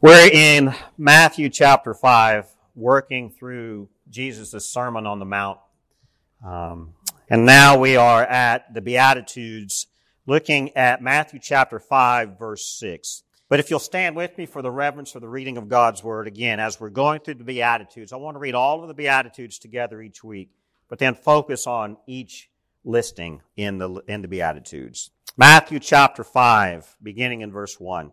We're in Matthew chapter 5, working through Jesus' Sermon on the Mount. Um, and now we are at the Beatitudes, looking at Matthew chapter 5, verse 6. But if you'll stand with me for the reverence for the reading of God's Word again, as we're going through the Beatitudes, I want to read all of the Beatitudes together each week, but then focus on each listing in the, in the Beatitudes. Matthew chapter 5, beginning in verse 1.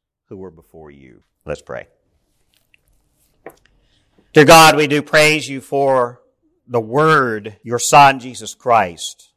who were before you. Let's pray. Dear God, we do praise you for the Word, your Son, Jesus Christ.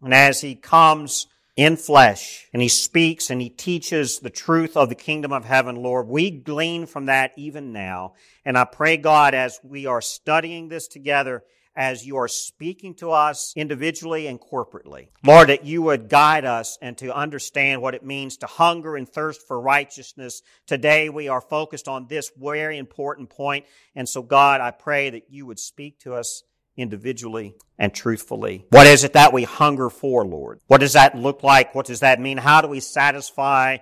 And as He comes in flesh and He speaks and He teaches the truth of the kingdom of heaven, Lord, we glean from that even now. And I pray, God, as we are studying this together, as you are speaking to us individually and corporately. Lord, that you would guide us and to understand what it means to hunger and thirst for righteousness. Today we are focused on this very important point. And so God, I pray that you would speak to us individually and truthfully. What is it that we hunger for, Lord? What does that look like? What does that mean? How do we satisfy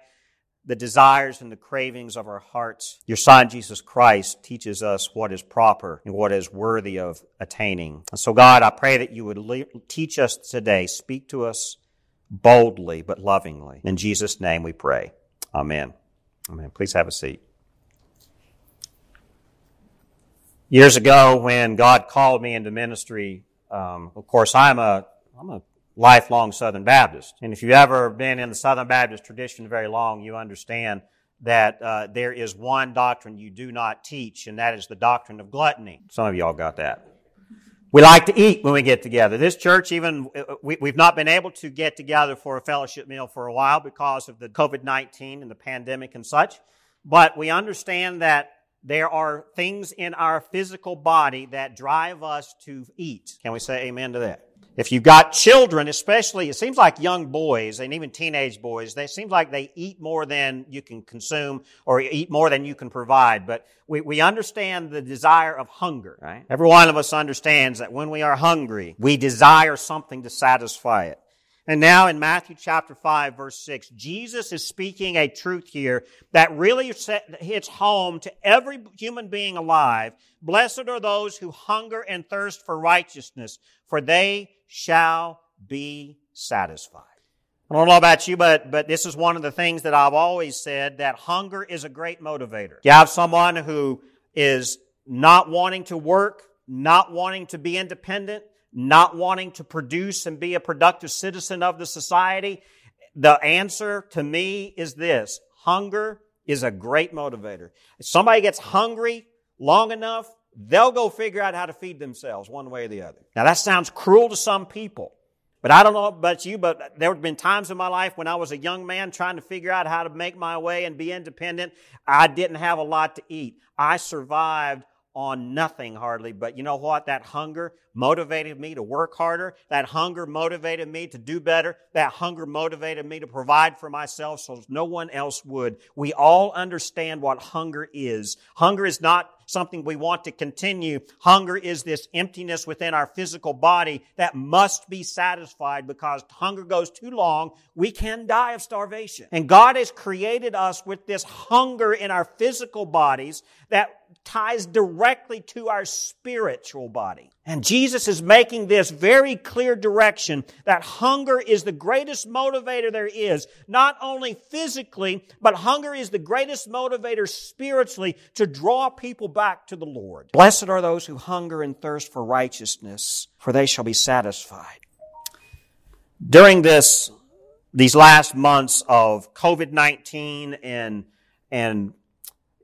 the desires and the cravings of our hearts. Your Son, Jesus Christ, teaches us what is proper and what is worthy of attaining. And so, God, I pray that you would le- teach us today, speak to us boldly but lovingly. In Jesus' name we pray. Amen. Amen. Please have a seat. Years ago, when God called me into ministry, um, of course, I'm a I'm a lifelong Southern Baptist. And if you've ever been in the Southern Baptist tradition very long, you understand that uh, there is one doctrine you do not teach, and that is the doctrine of gluttony. Some of y'all got that. We like to eat when we get together. This church, even, uh, we, have not been able to get together for a fellowship meal for a while because of the COVID 19 and the pandemic and such. But we understand that there are things in our physical body that drive us to eat. Can we say amen to that? If you've got children, especially, it seems like young boys and even teenage boys, they seems like they eat more than you can consume or eat more than you can provide. But we, we understand the desire of hunger, right? Every one of us understands that when we are hungry, we desire something to satisfy it. And now in Matthew chapter 5 verse 6, Jesus is speaking a truth here that really hits home to every human being alive. Blessed are those who hunger and thirst for righteousness, for they shall be satisfied. I don't know about you, but, but this is one of the things that I've always said that hunger is a great motivator. You have someone who is not wanting to work, not wanting to be independent, not wanting to produce and be a productive citizen of the society? The answer to me is this. Hunger is a great motivator. If somebody gets hungry long enough, they'll go figure out how to feed themselves one way or the other. Now that sounds cruel to some people. But I don't know about you, but there have been times in my life when I was a young man trying to figure out how to make my way and be independent. I didn't have a lot to eat. I survived on nothing hardly, but you know what? That hunger motivated me to work harder. That hunger motivated me to do better. That hunger motivated me to provide for myself so no one else would. We all understand what hunger is. Hunger is not something we want to continue. Hunger is this emptiness within our physical body that must be satisfied because hunger goes too long, we can die of starvation. And God has created us with this hunger in our physical bodies that ties directly to our spiritual body. And Jesus is making this very clear direction that hunger is the greatest motivator there is, not only physically, but hunger is the greatest motivator spiritually to draw people back to the Lord. Blessed are those who hunger and thirst for righteousness, for they shall be satisfied. During this, these last months of COVID-19 and, and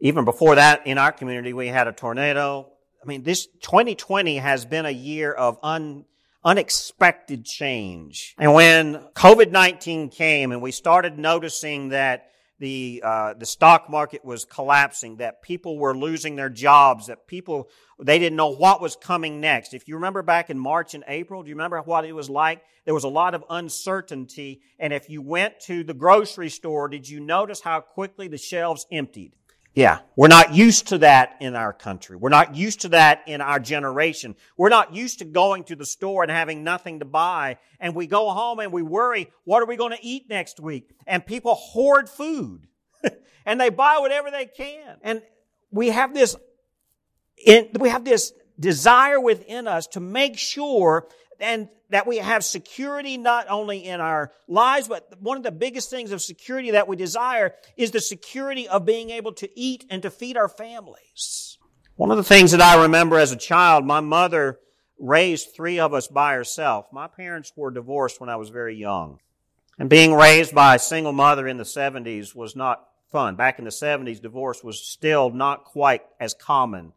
even before that, in our community, we had a tornado. I mean, this 2020 has been a year of un, unexpected change. And when COVID-19 came and we started noticing that the uh, the stock market was collapsing, that people were losing their jobs, that people they didn't know what was coming next. If you remember back in March and April, do you remember what it was like? There was a lot of uncertainty, and if you went to the grocery store, did you notice how quickly the shelves emptied? Yeah. We're not used to that in our country. We're not used to that in our generation. We're not used to going to the store and having nothing to buy. And we go home and we worry, what are we going to eat next week? And people hoard food and they buy whatever they can. And we have this, we have this desire within us to make sure and that we have security not only in our lives, but one of the biggest things of security that we desire is the security of being able to eat and to feed our families. One of the things that I remember as a child, my mother raised three of us by herself. My parents were divorced when I was very young. And being raised by a single mother in the 70s was not fun. Back in the 70s, divorce was still not quite as common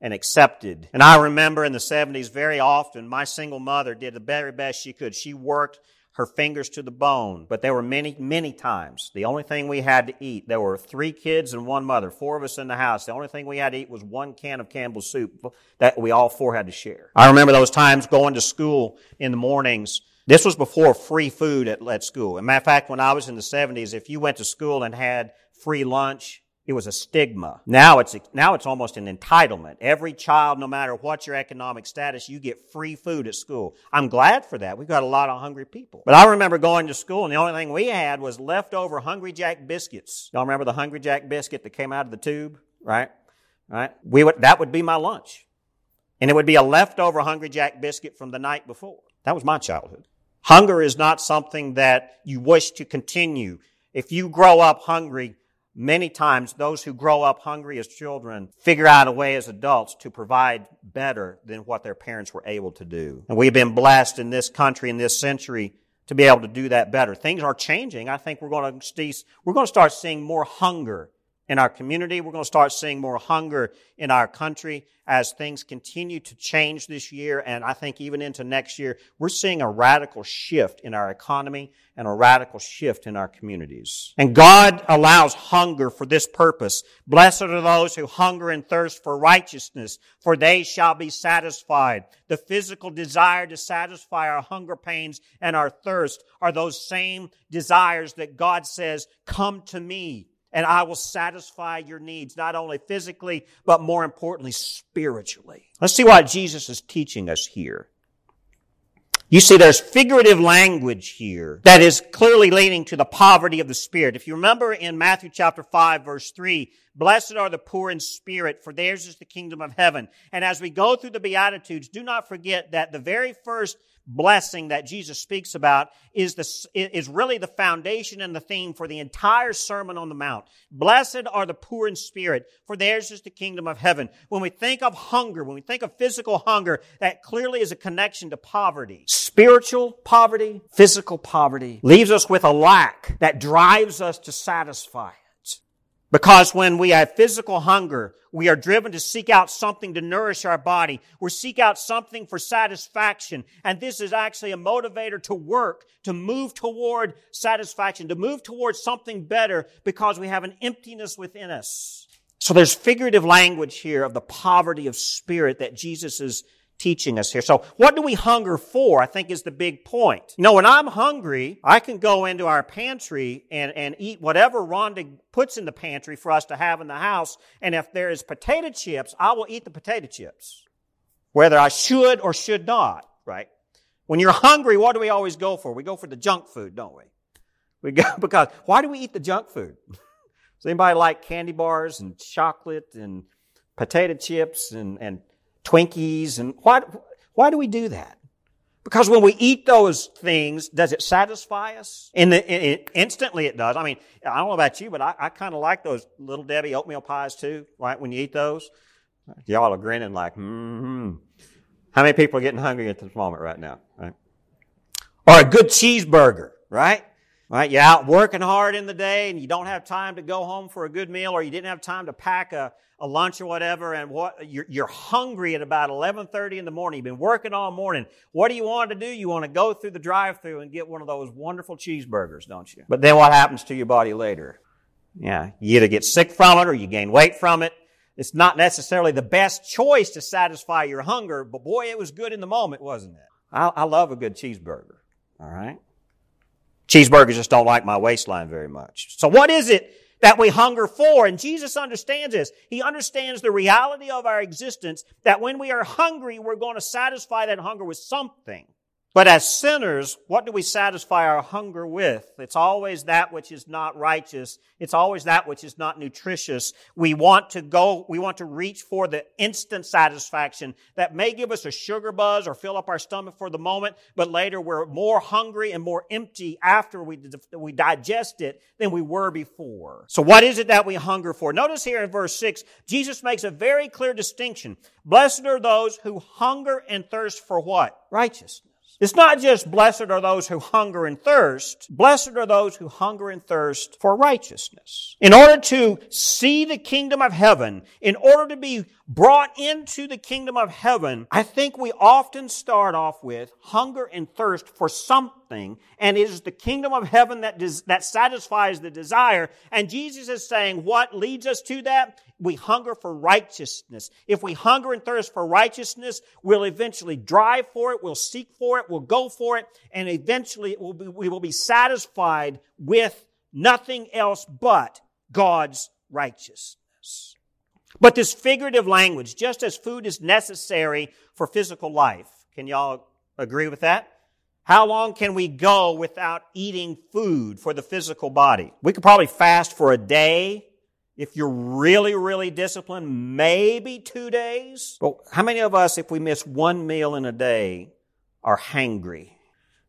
and accepted. And I remember in the 70s very often, my single mother did the very best she could. She worked her fingers to the bone. But there were many, many times. The only thing we had to eat, there were three kids and one mother, four of us in the house. The only thing we had to eat was one can of Campbell's soup that we all four had to share. I remember those times going to school in the mornings. This was before free food at, at school. As a matter of fact, when I was in the 70s, if you went to school and had free lunch, it was a stigma. Now it's, now it's almost an entitlement. Every child, no matter what your economic status, you get free food at school. I'm glad for that. We've got a lot of hungry people. But I remember going to school and the only thing we had was leftover Hungry Jack biscuits. Y'all remember the Hungry Jack biscuit that came out of the tube? Right? Right? We would, that would be my lunch. And it would be a leftover Hungry Jack biscuit from the night before. That was my childhood. Hunger is not something that you wish to continue. If you grow up hungry, Many times, those who grow up hungry as children figure out a way as adults to provide better than what their parents were able to do. And we've been blessed in this country, in this century, to be able to do that better. Things are changing. I think we're going to, see, we're going to start seeing more hunger in our community. We're going to start seeing more hunger in our country as things continue to change this year. And I think even into next year, we're seeing a radical shift in our economy and a radical shift in our communities. And God allows hunger for this purpose. Blessed are those who hunger and thirst for righteousness, for they shall be satisfied. The physical desire to satisfy our hunger pains and our thirst are those same desires that God says, come to me and I will satisfy your needs, not only physically, but more importantly, spiritually. Let's see what Jesus is teaching us here. You see, there's figurative language here that is clearly leading to the poverty of the spirit. If you remember in Matthew chapter 5 verse 3, blessed are the poor in spirit, for theirs is the kingdom of heaven. And as we go through the Beatitudes, do not forget that the very first blessing that Jesus speaks about is the, is really the foundation and the theme for the entire Sermon on the Mount. Blessed are the poor in spirit, for theirs is the kingdom of heaven. When we think of hunger, when we think of physical hunger, that clearly is a connection to poverty. Spiritual poverty, physical poverty leaves us with a lack that drives us to satisfy. Because when we have physical hunger, we are driven to seek out something to nourish our body. We seek out something for satisfaction. And this is actually a motivator to work, to move toward satisfaction, to move towards something better because we have an emptiness within us. So there's figurative language here of the poverty of spirit that Jesus is teaching us here. So what do we hunger for? I think is the big point. You know, when I'm hungry, I can go into our pantry and, and eat whatever Rhonda puts in the pantry for us to have in the house. And if there is potato chips, I will eat the potato chips. Whether I should or should not, right? When you're hungry, what do we always go for? We go for the junk food, don't we? We go, because why do we eat the junk food? Does anybody like candy bars and chocolate and potato chips and, and Twinkies and why, why do we do that? Because when we eat those things, does it satisfy us? In the, in, in, instantly it does. I mean, I don't know about you, but I, I kind of like those little Debbie oatmeal pies too, right? When you eat those, y'all are grinning like, hmm How many people are getting hungry at this moment right now, right? Or a good cheeseburger, right? Right? You're out working hard in the day and you don't have time to go home for a good meal or you didn't have time to pack a, a lunch or whatever and what, you're, you're hungry at about 11.30 in the morning. You've been working all morning. What do you want to do? You want to go through the drive through and get one of those wonderful cheeseburgers, don't you? But then what happens to your body later? Yeah. You either get sick from it or you gain weight from it. It's not necessarily the best choice to satisfy your hunger, but boy, it was good in the moment, wasn't it? I, I love a good cheeseburger. All right. Cheeseburgers just don't like my waistline very much. So what is it that we hunger for? And Jesus understands this. He understands the reality of our existence that when we are hungry, we're going to satisfy that hunger with something. But as sinners, what do we satisfy our hunger with? It's always that which is not righteous. It's always that which is not nutritious. We want to go, we want to reach for the instant satisfaction that may give us a sugar buzz or fill up our stomach for the moment, but later we're more hungry and more empty after we, we digest it than we were before. So what is it that we hunger for? Notice here in verse 6, Jesus makes a very clear distinction. Blessed are those who hunger and thirst for what? Righteousness. It's not just blessed are those who hunger and thirst. Blessed are those who hunger and thirst for righteousness. In order to see the kingdom of heaven, in order to be brought into the kingdom of heaven, I think we often start off with hunger and thirst for something, and it is the kingdom of heaven that, des- that satisfies the desire. And Jesus is saying what leads us to that? We hunger for righteousness. If we hunger and thirst for righteousness, we'll eventually drive for it, we'll seek for it, we'll go for it, and eventually will be, we will be satisfied with nothing else but God's righteousness. But this figurative language, just as food is necessary for physical life, can y'all agree with that? How long can we go without eating food for the physical body? We could probably fast for a day, if you're really, really disciplined, maybe two days. But how many of us, if we miss one meal in a day, are hangry?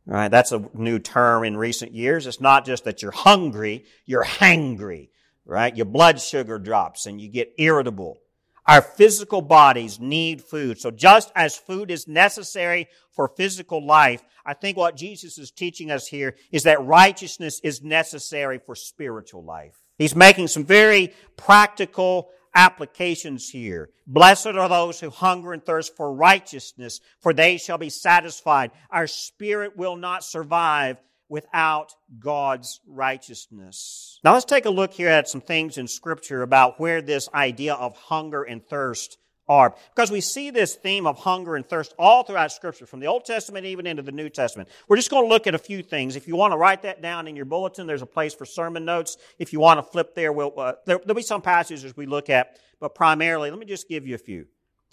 Right? That's a new term in recent years. It's not just that you're hungry, you're hangry. Right? Your blood sugar drops and you get irritable. Our physical bodies need food. So just as food is necessary for physical life, I think what Jesus is teaching us here is that righteousness is necessary for spiritual life. He's making some very practical applications here. Blessed are those who hunger and thirst for righteousness, for they shall be satisfied. Our spirit will not survive without God's righteousness. Now let's take a look here at some things in scripture about where this idea of hunger and thirst are. Because we see this theme of hunger and thirst all throughout Scripture, from the Old Testament even into the New Testament. We're just going to look at a few things. If you want to write that down in your bulletin, there's a place for sermon notes. If you want to flip there, we'll, uh, there, will be some passages we look at, but primarily, let me just give you a few.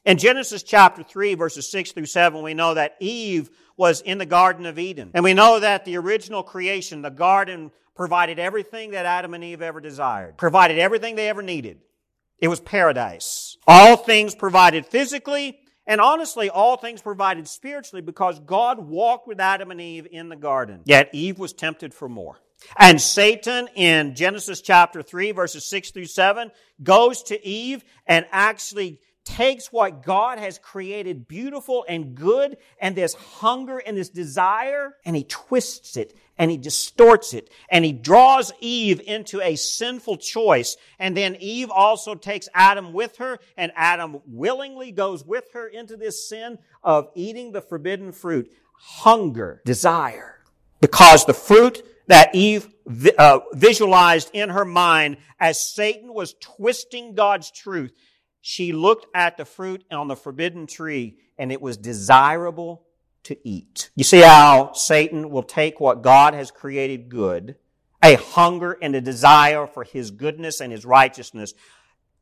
In Genesis chapter 3, verses 6 through 7, we know that Eve was in the Garden of Eden. And we know that the original creation, the garden, provided everything that Adam and Eve ever desired, provided everything they ever needed. It was paradise. All things provided physically, and honestly, all things provided spiritually because God walked with Adam and Eve in the garden. Yet Eve was tempted for more. And Satan in Genesis chapter 3 verses 6 through 7 goes to Eve and actually takes what God has created beautiful and good and this hunger and this desire and he twists it and he distorts it and he draws Eve into a sinful choice. And then Eve also takes Adam with her and Adam willingly goes with her into this sin of eating the forbidden fruit. Hunger, desire. Because the fruit that Eve uh, visualized in her mind as Satan was twisting God's truth she looked at the fruit on the forbidden tree and it was desirable to eat. You see how Satan will take what God has created good, a hunger and a desire for his goodness and his righteousness.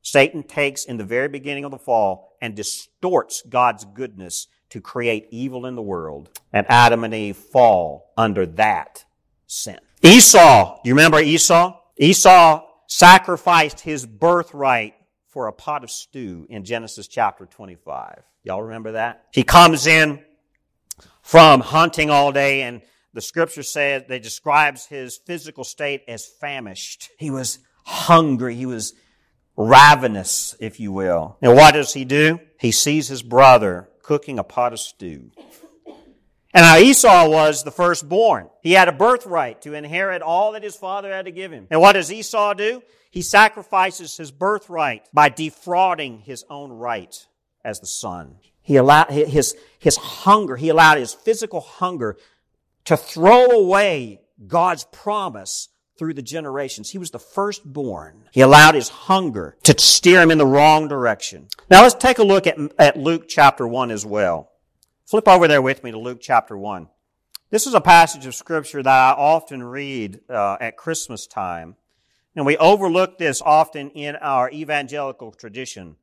Satan takes in the very beginning of the fall and distorts God's goodness to create evil in the world. And Adam and Eve fall under that sin. Esau, you remember Esau? Esau sacrificed his birthright for a pot of stew in Genesis chapter 25. Y'all remember that? He comes in from hunting all day and the scripture says, they describes his physical state as famished. He was hungry. He was ravenous, if you will. And what does he do? He sees his brother cooking a pot of stew. And now Esau was the firstborn. He had a birthright to inherit all that his father had to give him. And what does Esau do? He sacrifices his birthright by defrauding his own right as the son. He allowed his, his hunger, he allowed his physical hunger to throw away God's promise through the generations. He was the firstborn. He allowed his hunger to steer him in the wrong direction. Now let's take a look at, at Luke chapter 1 as well. Flip over there with me to Luke chapter 1. This is a passage of scripture that I often read uh, at Christmas time. And we overlook this often in our evangelical tradition.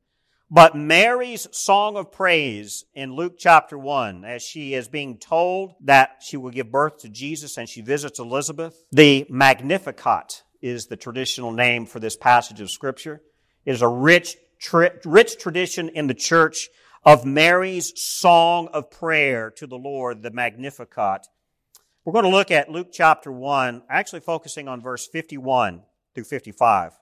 But Mary's song of praise in Luke chapter 1, as she is being told that she will give birth to Jesus and she visits Elizabeth, the Magnificat is the traditional name for this passage of Scripture. It is a rich, rich tradition in the church of Mary's song of prayer to the Lord, the Magnificat. We're going to look at Luke chapter 1, actually focusing on verse 51 through 55.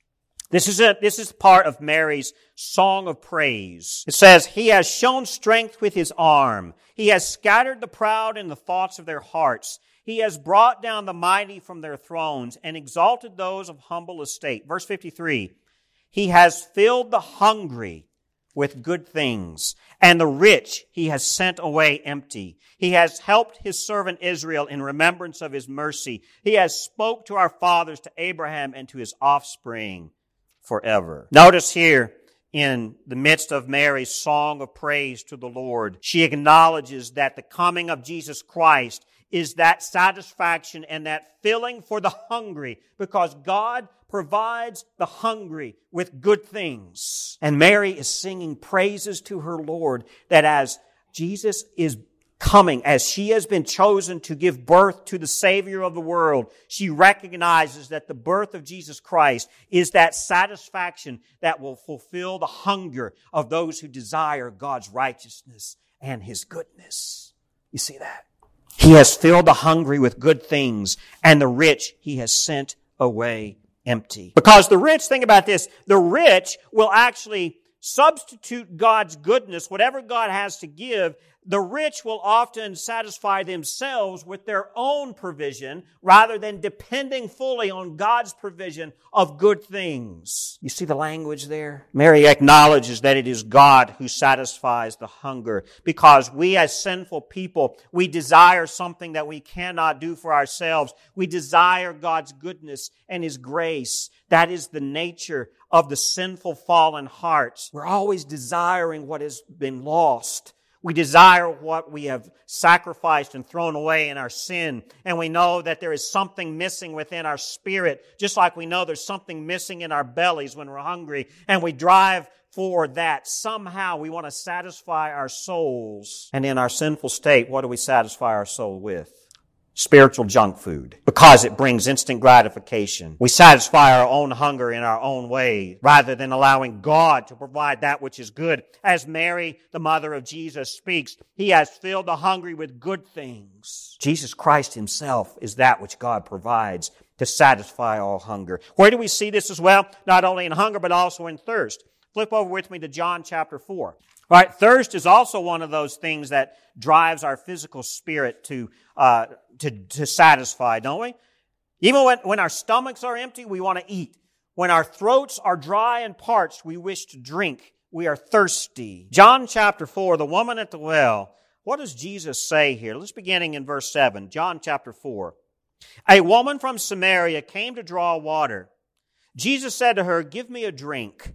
This is a, this is part of Mary's song of praise. It says, He has shown strength with His arm. He has scattered the proud in the thoughts of their hearts. He has brought down the mighty from their thrones and exalted those of humble estate. Verse 53. He has filled the hungry with good things, and the rich he has sent away empty. He has helped his servant Israel in remembrance of his mercy. He has spoke to our fathers, to Abraham, and to his offspring forever. Notice here, in the midst of Mary's song of praise to the Lord, she acknowledges that the coming of Jesus Christ is that satisfaction and that filling for the hungry because God provides the hungry with good things. And Mary is singing praises to her Lord that as Jesus is coming, as she has been chosen to give birth to the Savior of the world, she recognizes that the birth of Jesus Christ is that satisfaction that will fulfill the hunger of those who desire God's righteousness and His goodness. You see that? He has filled the hungry with good things, and the rich He has sent away empty. Because the rich, think about this, the rich will actually substitute God's goodness, whatever God has to give, the rich will often satisfy themselves with their own provision rather than depending fully on God's provision of good things. You see the language there? Mary acknowledges that it is God who satisfies the hunger because we as sinful people, we desire something that we cannot do for ourselves. We desire God's goodness and His grace. That is the nature of the sinful fallen hearts. We're always desiring what has been lost. We desire what we have sacrificed and thrown away in our sin. And we know that there is something missing within our spirit, just like we know there's something missing in our bellies when we're hungry. And we drive for that. Somehow we want to satisfy our souls. And in our sinful state, what do we satisfy our soul with? Spiritual junk food because it brings instant gratification. We satisfy our own hunger in our own way rather than allowing God to provide that which is good. As Mary, the mother of Jesus, speaks, He has filled the hungry with good things. Jesus Christ Himself is that which God provides to satisfy all hunger. Where do we see this as well? Not only in hunger, but also in thirst. Flip over with me to John chapter 4. Right, thirst is also one of those things that drives our physical spirit to, uh, to, to satisfy, don't we? Even when, when our stomachs are empty, we want to eat. When our throats are dry and parched, we wish to drink. We are thirsty. John chapter 4, the woman at the well. What does Jesus say here? Let's beginning in verse 7. John chapter 4. A woman from Samaria came to draw water. Jesus said to her, Give me a drink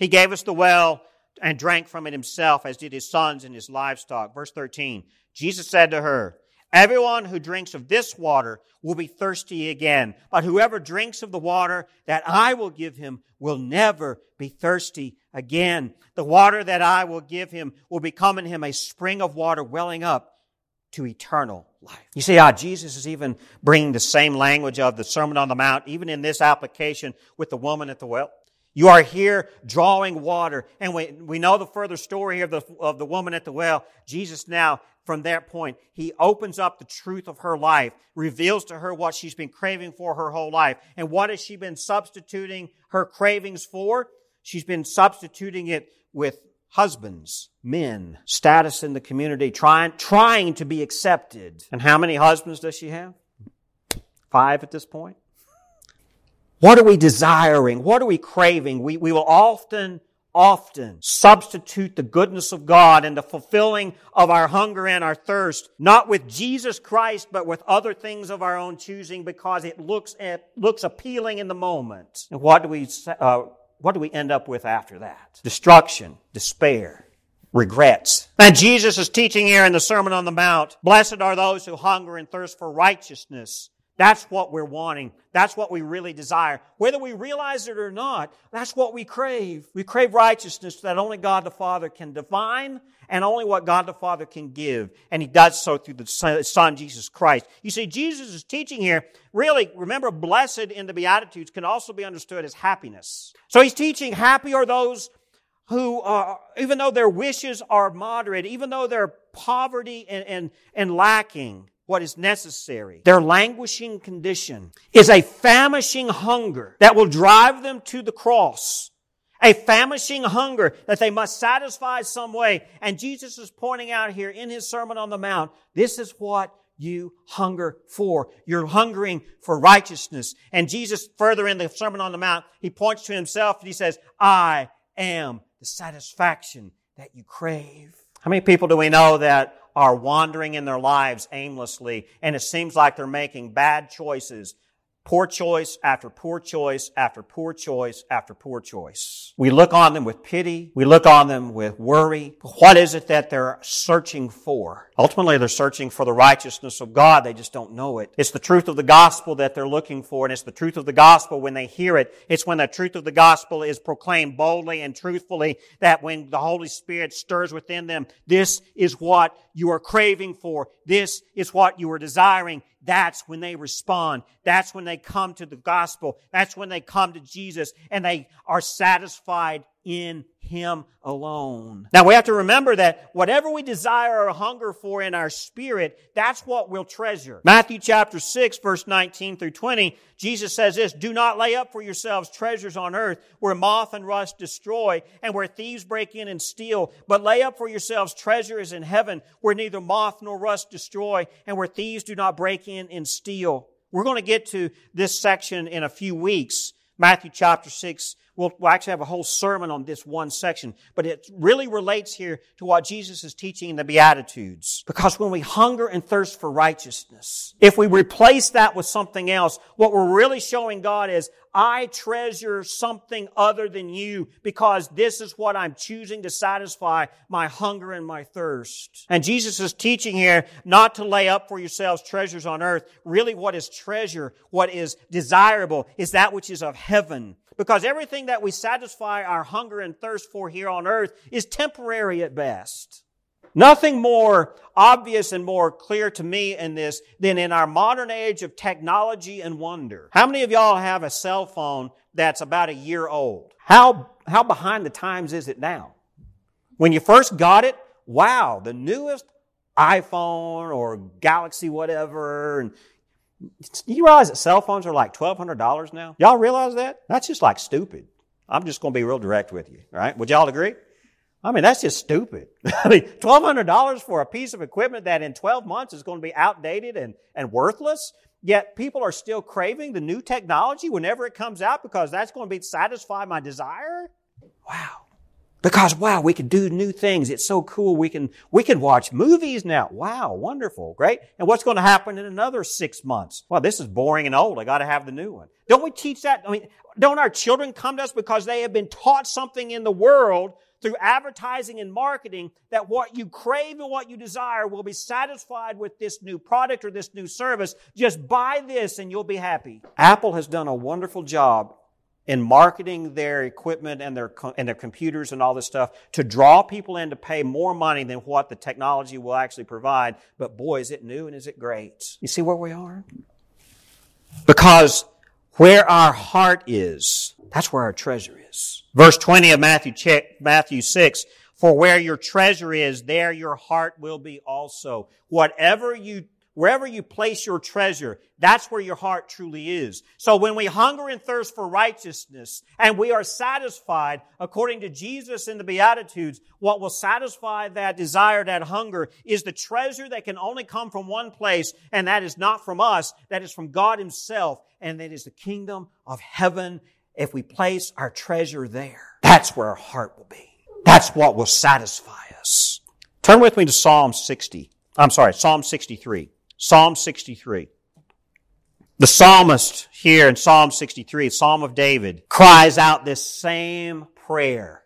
He gave us the well and drank from it himself, as did his sons and his livestock. Verse 13. Jesus said to her, Everyone who drinks of this water will be thirsty again, but whoever drinks of the water that I will give him will never be thirsty again. The water that I will give him will become in him a spring of water welling up to eternal life. You see how Jesus is even bringing the same language of the Sermon on the Mount, even in this application with the woman at the well. You are here drawing water. And we, we know the further story here of the, of the woman at the well. Jesus now, from that point, he opens up the truth of her life, reveals to her what she's been craving for her whole life. And what has she been substituting her cravings for? She's been substituting it with husbands, men, status in the community, trying, trying to be accepted. And how many husbands does she have? Five at this point? What are we desiring? What are we craving? We, we will often, often substitute the goodness of God and the fulfilling of our hunger and our thirst, not with Jesus Christ, but with other things of our own choosing because it looks, it looks appealing in the moment. And what do we, uh, what do we end up with after that? Destruction, despair, regrets. And Jesus is teaching here in the Sermon on the Mount, blessed are those who hunger and thirst for righteousness. That's what we're wanting. That's what we really desire. Whether we realize it or not, that's what we crave. We crave righteousness that only God the Father can define and only what God the Father can give. And He does so through the Son, Jesus Christ. You see, Jesus is teaching here, really, remember, blessed in the Beatitudes can also be understood as happiness. So He's teaching, happy are those who are, even though their wishes are moderate, even though their poverty and, and, and lacking, what is necessary. Their languishing condition is a famishing hunger that will drive them to the cross. A famishing hunger that they must satisfy some way. And Jesus is pointing out here in his Sermon on the Mount, this is what you hunger for. You're hungering for righteousness. And Jesus, further in the Sermon on the Mount, he points to himself and he says, I am the satisfaction that you crave. How many people do we know that are wandering in their lives aimlessly and it seems like they're making bad choices Poor choice after poor choice after poor choice after poor choice. We look on them with pity. We look on them with worry. What is it that they're searching for? Ultimately, they're searching for the righteousness of God. They just don't know it. It's the truth of the gospel that they're looking for, and it's the truth of the gospel when they hear it. It's when the truth of the gospel is proclaimed boldly and truthfully that when the Holy Spirit stirs within them, this is what you are craving for. This is what you are desiring that's when they respond. That's when they come to the gospel. That's when they come to Jesus and they are satisfied in Him alone. Now we have to remember that whatever we desire or hunger for in our spirit, that's what we'll treasure. Matthew chapter 6 verse 19 through 20, Jesus says this, do not lay up for yourselves treasures on earth where moth and rust destroy and where thieves break in and steal, but lay up for yourselves treasures in heaven where neither moth nor rust destroy and where thieves do not break in and steal. We're going to get to this section in a few weeks. Matthew chapter 6 We'll, we'll actually have a whole sermon on this one section, but it really relates here to what Jesus is teaching in the Beatitudes. Because when we hunger and thirst for righteousness, if we replace that with something else, what we're really showing God is, I treasure something other than you because this is what I'm choosing to satisfy my hunger and my thirst. And Jesus is teaching here not to lay up for yourselves treasures on earth. Really what is treasure, what is desirable is that which is of heaven. Because everything that we satisfy our hunger and thirst for here on earth is temporary at best. Nothing more obvious and more clear to me in this than in our modern age of technology and wonder. How many of y'all have a cell phone that's about a year old? How, how behind the times is it now? When you first got it, wow, the newest iPhone or Galaxy whatever, and you realize that cell phones are like $1,200 now? Y'all realize that? That's just like stupid. I'm just going to be real direct with you, right? Would y'all agree? I mean, that's just stupid. I mean, $1,200 for a piece of equipment that in 12 months is going to be outdated and, and worthless. Yet people are still craving the new technology whenever it comes out because that's going to be satisfy my desire. Wow. Because wow, we can do new things. It's so cool. We can, we can watch movies now. Wow, wonderful, great. And what's going to happen in another six months? Well, this is boring and old. I got to have the new one. Don't we teach that? I mean, don't our children come to us because they have been taught something in the world through advertising and marketing that what you crave and what you desire will be satisfied with this new product or this new service. Just buy this and you'll be happy. Apple has done a wonderful job in marketing their equipment and their, and their computers and all this stuff to draw people in to pay more money than what the technology will actually provide. But boy, is it new and is it great. You see where we are? Because where our heart is, that's where our treasure is. Verse 20 of Matthew, Matthew 6, for where your treasure is, there your heart will be also. Whatever you Wherever you place your treasure, that's where your heart truly is. So when we hunger and thirst for righteousness and we are satisfied, according to Jesus in the Beatitudes, what will satisfy that desire, that hunger, is the treasure that can only come from one place, and that is not from us, that is from God Himself, and that is the kingdom of heaven. If we place our treasure there, that's where our heart will be. That's what will satisfy us. Turn with me to Psalm 60. I'm sorry, Psalm 63. Psalm 63. The psalmist here in Psalm 63, Psalm of David, cries out this same prayer.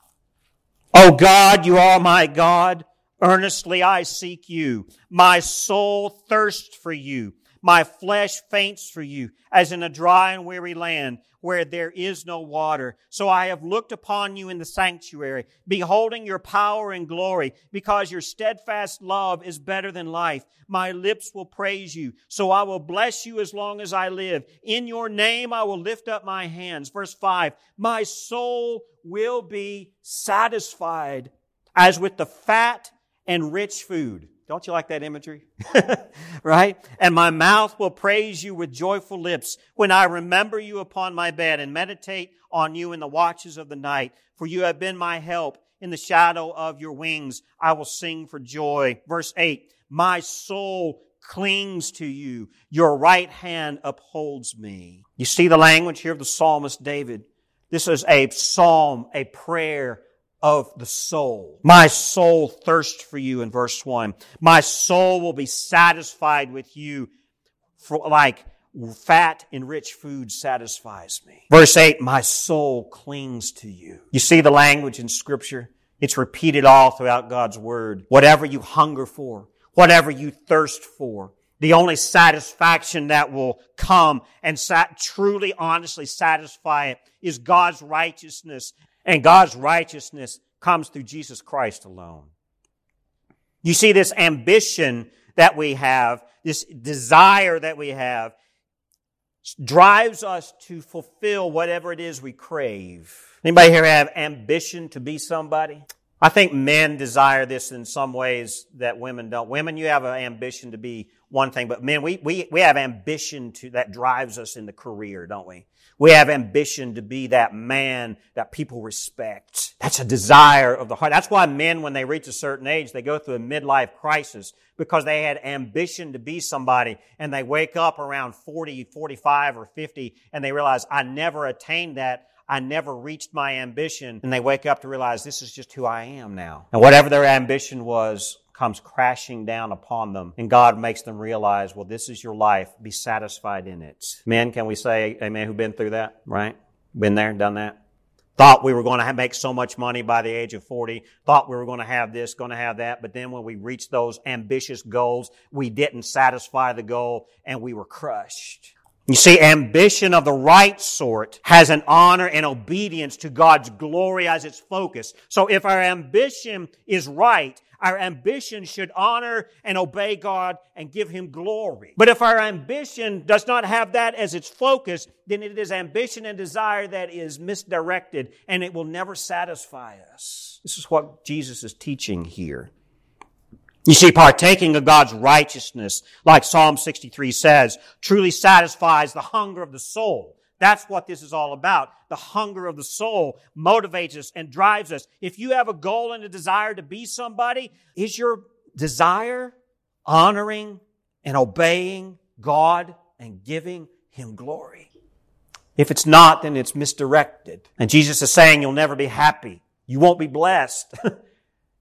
Oh God, you are my God. Earnestly I seek you. My soul thirsts for you. My flesh faints for you, as in a dry and weary land where there is no water. So I have looked upon you in the sanctuary, beholding your power and glory, because your steadfast love is better than life. My lips will praise you. So I will bless you as long as I live. In your name I will lift up my hands. Verse five, my soul will be satisfied as with the fat and rich food. Don't you like that imagery? right? And my mouth will praise you with joyful lips when I remember you upon my bed and meditate on you in the watches of the night. For you have been my help. In the shadow of your wings, I will sing for joy. Verse 8, my soul clings to you. Your right hand upholds me. You see the language here of the psalmist David. This is a psalm, a prayer of the soul. My soul thirsts for you in verse 1. My soul will be satisfied with you for like fat and rich food satisfies me. Verse 8, my soul clings to you. You see the language in scripture? It's repeated all throughout God's word. Whatever you hunger for, whatever you thirst for, the only satisfaction that will come and sat- truly, honestly satisfy it is God's righteousness and God's righteousness comes through Jesus Christ alone. You see, this ambition that we have, this desire that we have, drives us to fulfill whatever it is we crave. Anybody here have ambition to be somebody? I think men desire this in some ways that women don't. Women, you have an ambition to be one thing, but men, we, we, we have ambition to, that drives us in the career, don't we? We have ambition to be that man that people respect. That's a desire of the heart. That's why men, when they reach a certain age, they go through a midlife crisis because they had ambition to be somebody and they wake up around 40, 45 or 50 and they realize, I never attained that. I never reached my ambition. And they wake up to realize this is just who I am now. And whatever their ambition was comes crashing down upon them. And God makes them realize, well, this is your life. Be satisfied in it. Men, can we say amen who've been through that? Right? Been there, done that? Thought we were going to make so much money by the age of 40. Thought we were going to have this, going to have that. But then when we reached those ambitious goals, we didn't satisfy the goal and we were crushed. You see, ambition of the right sort has an honor and obedience to God's glory as its focus. So if our ambition is right, our ambition should honor and obey God and give Him glory. But if our ambition does not have that as its focus, then it is ambition and desire that is misdirected and it will never satisfy us. This is what Jesus is teaching here. You see, partaking of God's righteousness, like Psalm 63 says, truly satisfies the hunger of the soul. That's what this is all about. The hunger of the soul motivates us and drives us. If you have a goal and a desire to be somebody, is your desire honoring and obeying God and giving Him glory? If it's not, then it's misdirected. And Jesus is saying you'll never be happy. You won't be blessed.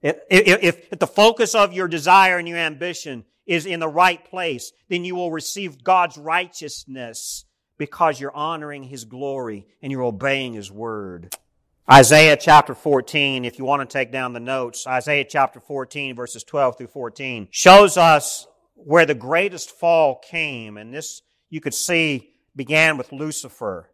If, if, if the focus of your desire and your ambition is in the right place, then you will receive God's righteousness because you're honoring His glory and you're obeying His word. Isaiah chapter 14, if you want to take down the notes, Isaiah chapter 14 verses 12 through 14 shows us where the greatest fall came. And this you could see began with Lucifer.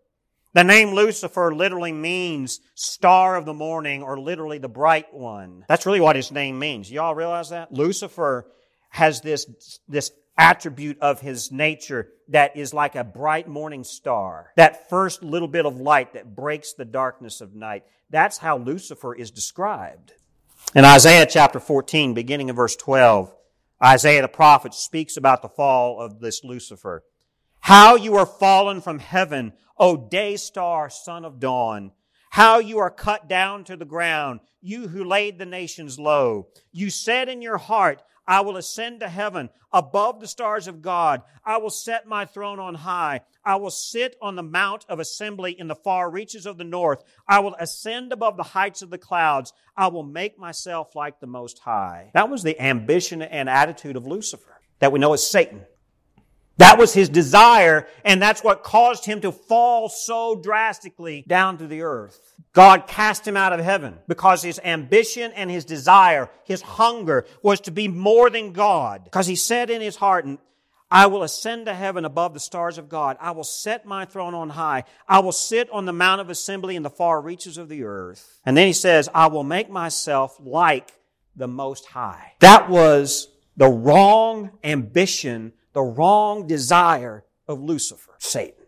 The name Lucifer literally means star of the morning or literally the bright one. That's really what his name means. Y'all realize that? Lucifer has this, this attribute of his nature that is like a bright morning star. That first little bit of light that breaks the darkness of night. That's how Lucifer is described. In Isaiah chapter 14, beginning in verse 12, Isaiah the prophet speaks about the fall of this Lucifer. How you are fallen from heaven, O day star, son of dawn. How you are cut down to the ground, you who laid the nations low. You said in your heart, I will ascend to heaven above the stars of God. I will set my throne on high. I will sit on the mount of assembly in the far reaches of the north. I will ascend above the heights of the clouds. I will make myself like the Most High. That was the ambition and attitude of Lucifer that we know as Satan. That was his desire, and that's what caused him to fall so drastically down to the earth. God cast him out of heaven because his ambition and his desire, his hunger was to be more than God. Because he said in his heart, I will ascend to heaven above the stars of God. I will set my throne on high. I will sit on the mount of assembly in the far reaches of the earth. And then he says, I will make myself like the Most High. That was the wrong ambition the wrong desire of Lucifer, Satan.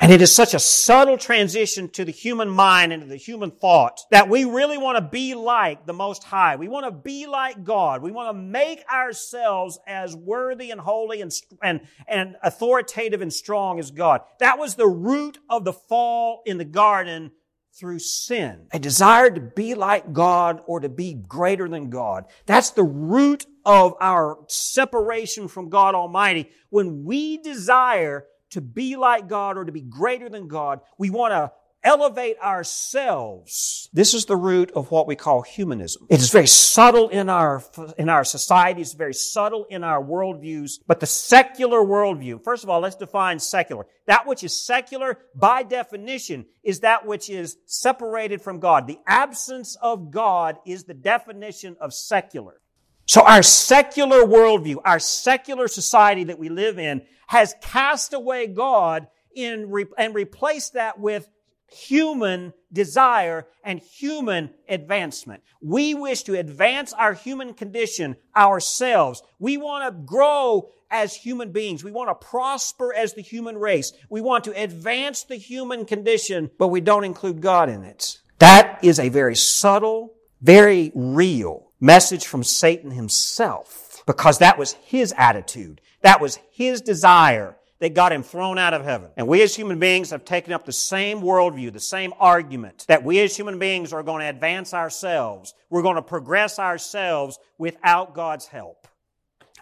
And it is such a subtle transition to the human mind and to the human thought that we really want to be like the Most High. We want to be like God. We want to make ourselves as worthy and holy and, and, and authoritative and strong as God. That was the root of the fall in the garden through sin. A desire to be like God or to be greater than God. That's the root of our separation from God Almighty. When we desire to be like God or to be greater than God, we want to elevate ourselves. This is the root of what we call humanism. It is very subtle in our, in our society. It's very subtle in our worldviews. But the secular worldview, first of all, let's define secular. That which is secular, by definition, is that which is separated from God. The absence of God is the definition of secular. So our secular worldview, our secular society that we live in has cast away God in, and replaced that with human desire and human advancement. We wish to advance our human condition ourselves. We want to grow as human beings. We want to prosper as the human race. We want to advance the human condition, but we don't include God in it. That is a very subtle, very real message from Satan himself because that was his attitude. That was his desire that got him thrown out of heaven. And we as human beings have taken up the same worldview, the same argument that we as human beings are going to advance ourselves. We're going to progress ourselves without God's help.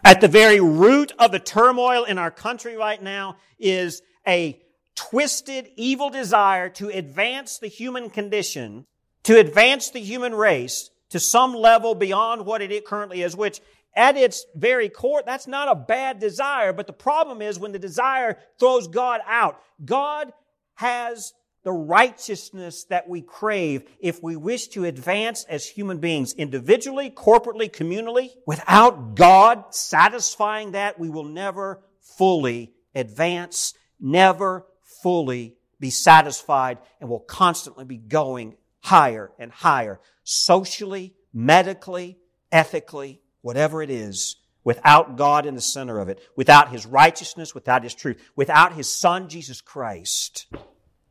At the very root of the turmoil in our country right now is a twisted, evil desire to advance the human condition, to advance the human race to some level beyond what it currently is, which at its very core, that's not a bad desire, but the problem is when the desire throws God out. God has the righteousness that we crave if we wish to advance as human beings, individually, corporately, communally. Without God satisfying that, we will never fully advance, never fully be satisfied, and will constantly be going higher and higher, socially, medically, ethically, whatever it is, without God in the center of it, without His righteousness, without His truth, without His Son, Jesus Christ,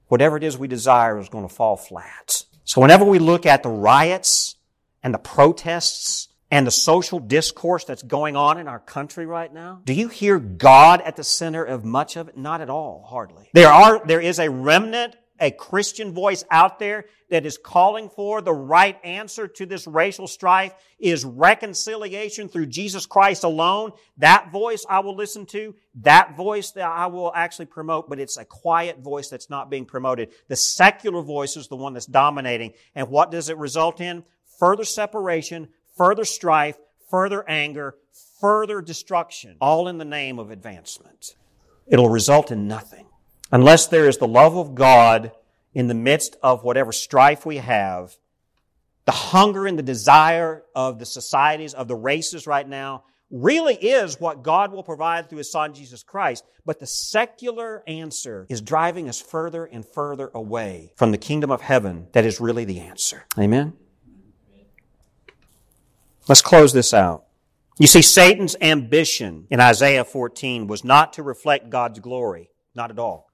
whatever it is we desire is going to fall flat. So whenever we look at the riots and the protests and the social discourse that's going on in our country right now, do you hear God at the center of much of it? Not at all, hardly. There are, there is a remnant a Christian voice out there that is calling for the right answer to this racial strife is reconciliation through Jesus Christ alone. That voice I will listen to. That voice that I will actually promote, but it's a quiet voice that's not being promoted. The secular voice is the one that's dominating. And what does it result in? Further separation, further strife, further anger, further destruction, all in the name of advancement. It'll result in nothing unless there is the love of God in the midst of whatever strife we have, the hunger and the desire of the societies, of the races right now, really is what God will provide through His Son, Jesus Christ. But the secular answer is driving us further and further away from the kingdom of heaven that is really the answer. Amen? Let's close this out. You see, Satan's ambition in Isaiah 14 was not to reflect God's glory. Not at all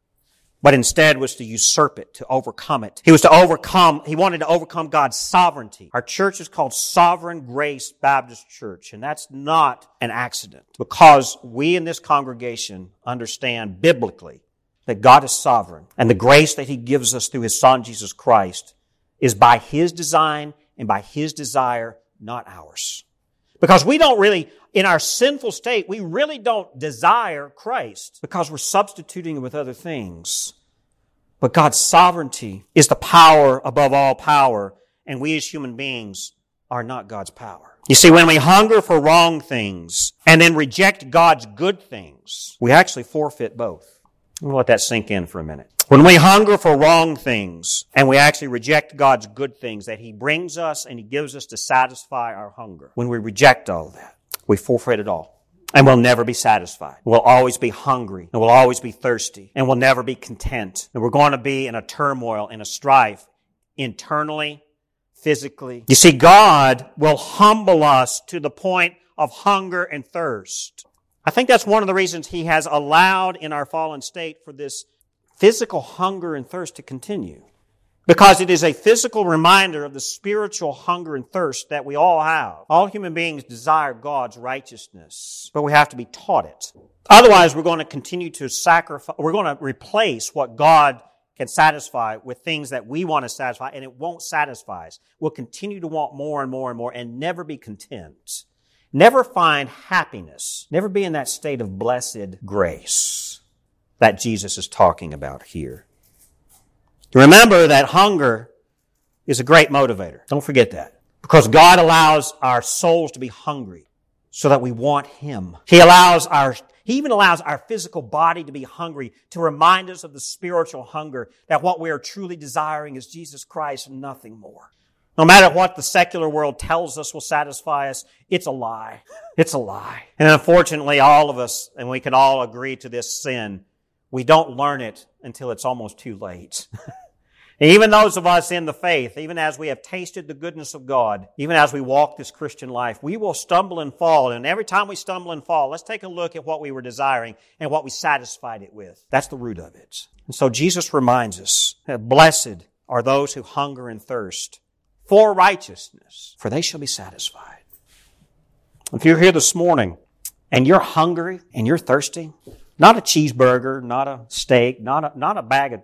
but instead was to usurp it, to overcome it. He was to overcome, he wanted to overcome God's sovereignty. Our church is called Sovereign Grace Baptist Church, and that's not an accident because we in this congregation understand biblically that God is sovereign and the grace that he gives us through his son Jesus Christ is by his design and by his desire, not ours. Because we don't really, in our sinful state, we really don't desire Christ because we're substituting it with other things. But God's sovereignty is the power above all power, and we as human beings are not God's power. You see, when we hunger for wrong things and then reject God's good things, we actually forfeit both. We'll let that sink in for a minute. When we hunger for wrong things and we actually reject God's good things that He brings us and He gives us to satisfy our hunger, when we reject all that, we forfeit it all. And we'll never be satisfied. We'll always be hungry and we'll always be thirsty and we'll never be content. And we're going to be in a turmoil, in a strife, internally, physically. You see, God will humble us to the point of hunger and thirst. I think that's one of the reasons He has allowed in our fallen state for this physical hunger and thirst to continue. Because it is a physical reminder of the spiritual hunger and thirst that we all have. All human beings desire God's righteousness, but we have to be taught it. Otherwise, we're going to continue to sacrifice, we're going to replace what God can satisfy with things that we want to satisfy, and it won't satisfy us. We'll continue to want more and more and more and never be content. Never find happiness. Never be in that state of blessed grace that Jesus is talking about here. Remember that hunger is a great motivator. Don't forget that. Because God allows our souls to be hungry so that we want Him. He allows our, He even allows our physical body to be hungry to remind us of the spiritual hunger that what we are truly desiring is Jesus Christ and nothing more. No matter what the secular world tells us will satisfy us, it's a lie. It's a lie. And unfortunately, all of us, and we can all agree to this sin, we don't learn it until it's almost too late. even those of us in the faith, even as we have tasted the goodness of God, even as we walk this Christian life, we will stumble and fall. And every time we stumble and fall, let's take a look at what we were desiring and what we satisfied it with. That's the root of it. And so Jesus reminds us that blessed are those who hunger and thirst for righteousness, for they shall be satisfied. If you're here this morning and you're hungry and you're thirsty, not a cheeseburger, not a steak, not a, not a bag of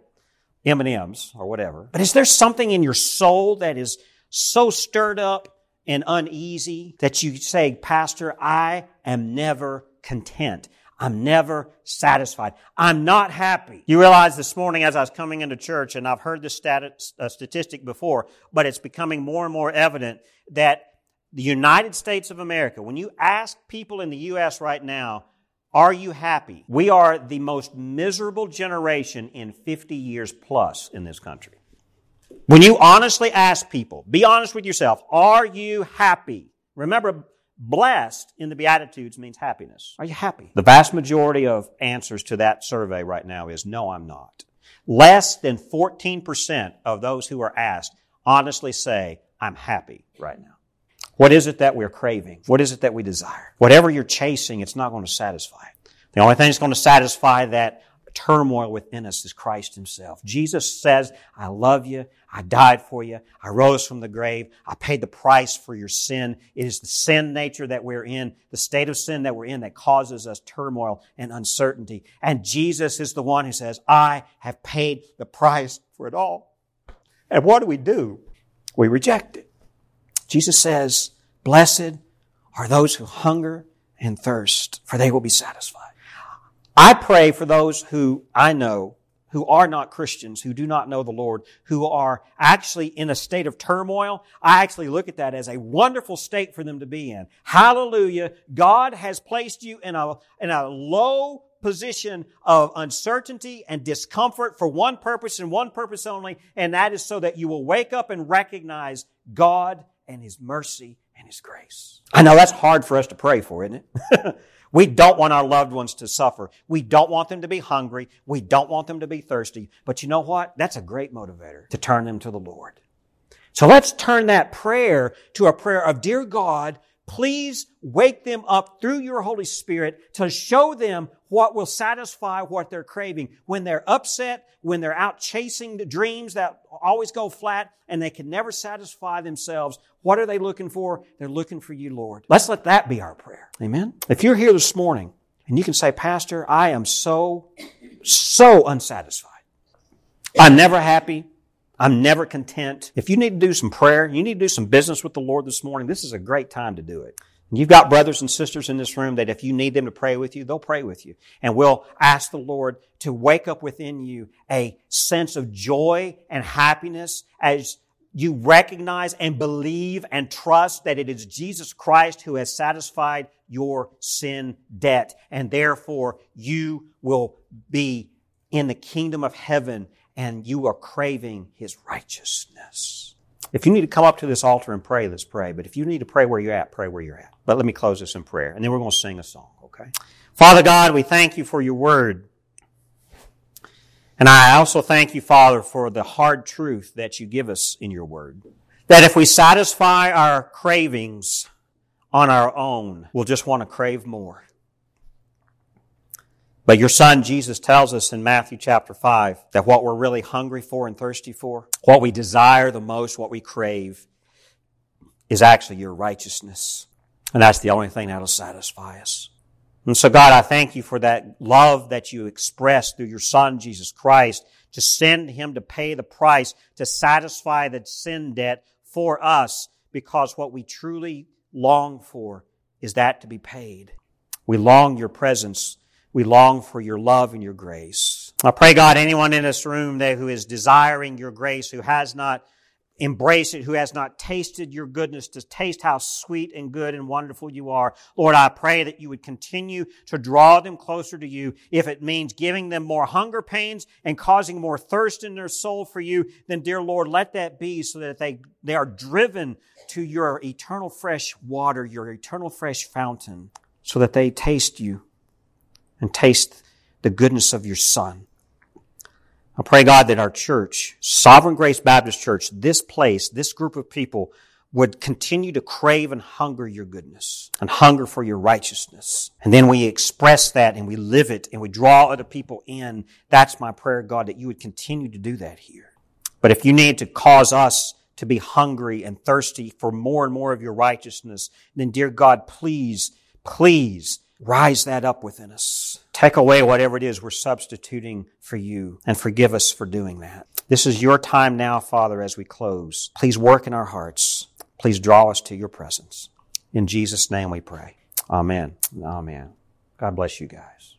M&Ms or whatever. But is there something in your soul that is so stirred up and uneasy that you say, Pastor, I am never content. I'm never satisfied. I'm not happy. You realize this morning as I was coming into church, and I've heard this uh, statistic before, but it's becoming more and more evident that the United States of America, when you ask people in the U.S. right now, are you happy? We are the most miserable generation in 50 years plus in this country. When you honestly ask people, be honest with yourself, are you happy? Remember, blessed in the Beatitudes means happiness. Are you happy? The vast majority of answers to that survey right now is no, I'm not. Less than 14% of those who are asked honestly say, I'm happy right now. What is it that we're craving? What is it that we desire? Whatever you're chasing, it's not going to satisfy. The only thing that's going to satisfy that turmoil within us is Christ Himself. Jesus says, I love you. I died for you. I rose from the grave. I paid the price for your sin. It is the sin nature that we're in, the state of sin that we're in that causes us turmoil and uncertainty. And Jesus is the one who says, I have paid the price for it all. And what do we do? We reject it. Jesus says, Blessed are those who hunger and thirst, for they will be satisfied. I pray for those who I know who are not Christians, who do not know the Lord, who are actually in a state of turmoil, I actually look at that as a wonderful state for them to be in. Hallelujah. God has placed you in a, in a low position of uncertainty and discomfort for one purpose and one purpose only, and that is so that you will wake up and recognize God and His mercy and His grace. I know that's hard for us to pray for, isn't it? we don't want our loved ones to suffer. We don't want them to be hungry. We don't want them to be thirsty. But you know what? That's a great motivator to turn them to the Lord. So let's turn that prayer to a prayer of, Dear God, please wake them up through your Holy Spirit to show them what will satisfy what they're craving. When they're upset, when they're out chasing the dreams that always go flat and they can never satisfy themselves, what are they looking for? They're looking for you, Lord. Let's let that be our prayer. Amen. If you're here this morning and you can say, Pastor, I am so, so unsatisfied. I'm never happy. I'm never content. If you need to do some prayer, you need to do some business with the Lord this morning, this is a great time to do it. You've got brothers and sisters in this room that if you need them to pray with you, they'll pray with you. And we'll ask the Lord to wake up within you a sense of joy and happiness as you recognize and believe and trust that it is Jesus Christ who has satisfied your sin debt. And therefore you will be in the kingdom of heaven and you are craving His righteousness. If you need to come up to this altar and pray, let's pray. But if you need to pray where you're at, pray where you're at. But let me close this in prayer, and then we're going to sing a song, okay? Father God, we thank you for your word. And I also thank you, Father, for the hard truth that you give us in your word. That if we satisfy our cravings on our own, we'll just want to crave more. But your son Jesus tells us in Matthew chapter 5 that what we're really hungry for and thirsty for, what we desire the most, what we crave, is actually your righteousness. And that's the only thing that'll satisfy us. And so God, I thank you for that love that you expressed through your son Jesus Christ to send him to pay the price to satisfy the sin debt for us because what we truly long for is that to be paid. We long your presence we long for your love and your grace. I pray, God, anyone in this room there who is desiring your grace, who has not embraced it, who has not tasted your goodness, to taste how sweet and good and wonderful you are. Lord, I pray that you would continue to draw them closer to you. If it means giving them more hunger pains and causing more thirst in their soul for you, then dear Lord, let that be so that they, they are driven to your eternal fresh water, your eternal fresh fountain, so that they taste you and taste the goodness of your Son. I pray, God, that our church, Sovereign Grace Baptist Church, this place, this group of people, would continue to crave and hunger your goodness and hunger for your righteousness. And then we express that and we live it and we draw other people in. That's my prayer, God, that you would continue to do that here. But if you need to cause us to be hungry and thirsty for more and more of your righteousness, then dear God, please, please Rise that up within us. Take away whatever it is we're substituting for you and forgive us for doing that. This is your time now, Father, as we close. Please work in our hearts. Please draw us to your presence. In Jesus' name we pray. Amen. Amen. God bless you guys.